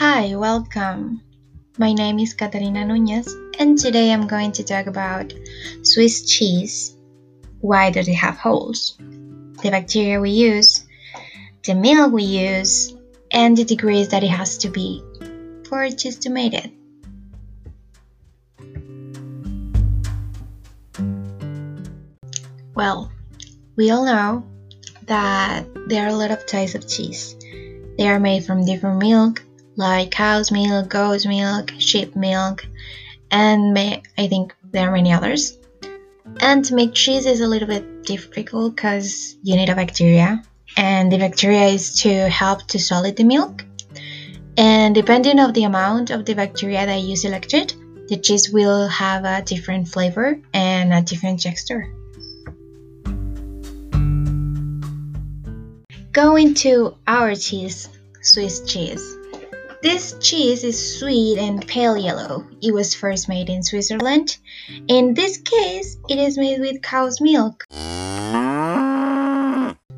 Hi, welcome. My name is Catarina Nunez, and today I'm going to talk about Swiss cheese. Why does it have holes? The bacteria we use, the milk we use, and the degrees that it has to be for cheese to make it. Well, we all know that there are a lot of types of cheese. They are made from different milk, like cow's milk, goat's milk, sheep milk, and may, I think there are many others. And to make cheese is a little bit difficult because you need a bacteria, and the bacteria is to help to solid the milk. And depending of the amount of the bacteria that you selected, the cheese will have a different flavor and a different texture. Going to our cheese, Swiss cheese. This cheese is sweet and pale yellow. It was first made in Switzerland. In this case, it is made with cow's milk.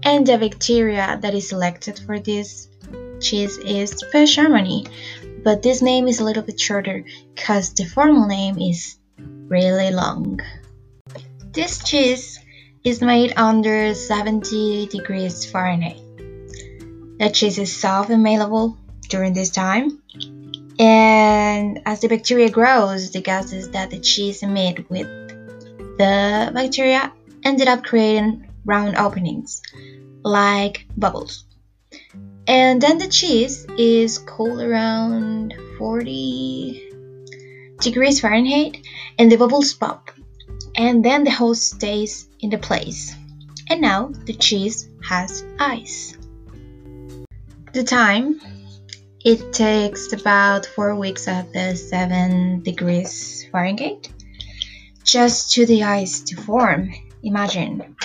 And the bacteria that is selected for this cheese is P. shermanii, but this name is a little bit shorter because the formal name is really long. This cheese is made under 70 degrees Fahrenheit. The cheese is soft and malleable during this time. And as the bacteria grows, the gases that the cheese emit with the bacteria ended up creating round openings, like bubbles. And then the cheese is cooled around 40 degrees Fahrenheit and the bubbles pop. And then the hole stays in the place. And now the cheese has ice. The time it takes about four weeks at the 7 degrees Fahrenheit just to the ice to form. Imagine.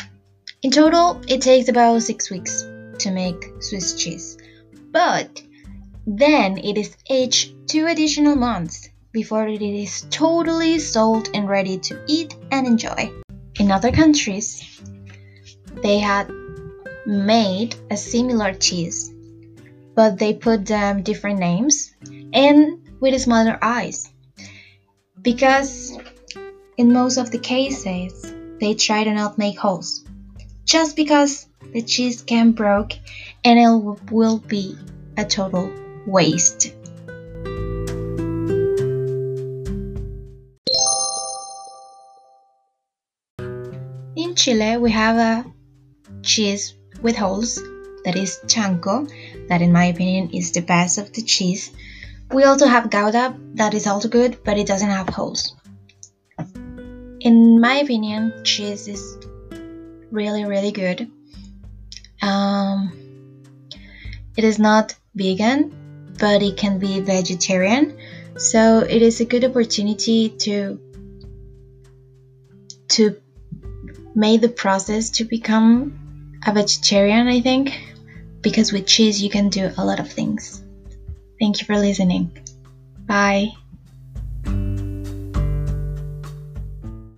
In total, it takes about 6 weeks to make Swiss cheese. But then it is aged 2 additional months before it is totally sold and ready to eat and enjoy. In other countries, they had made a similar cheese but they put them different names and with smaller eyes. Because in most of the cases, they try to not make holes. Just because the cheese can broke and it will be a total waste. In Chile, we have a cheese with holes that is chanco, that in my opinion is the best of the cheese. We also have gouda, that is also good, but it doesn't have holes. In my opinion, cheese is really, really good. Um, it is not vegan, but it can be vegetarian, so it is a good opportunity to to make the process to become a vegetarian. I think because with cheese you can do a lot of things. Thank you for listening. Bye.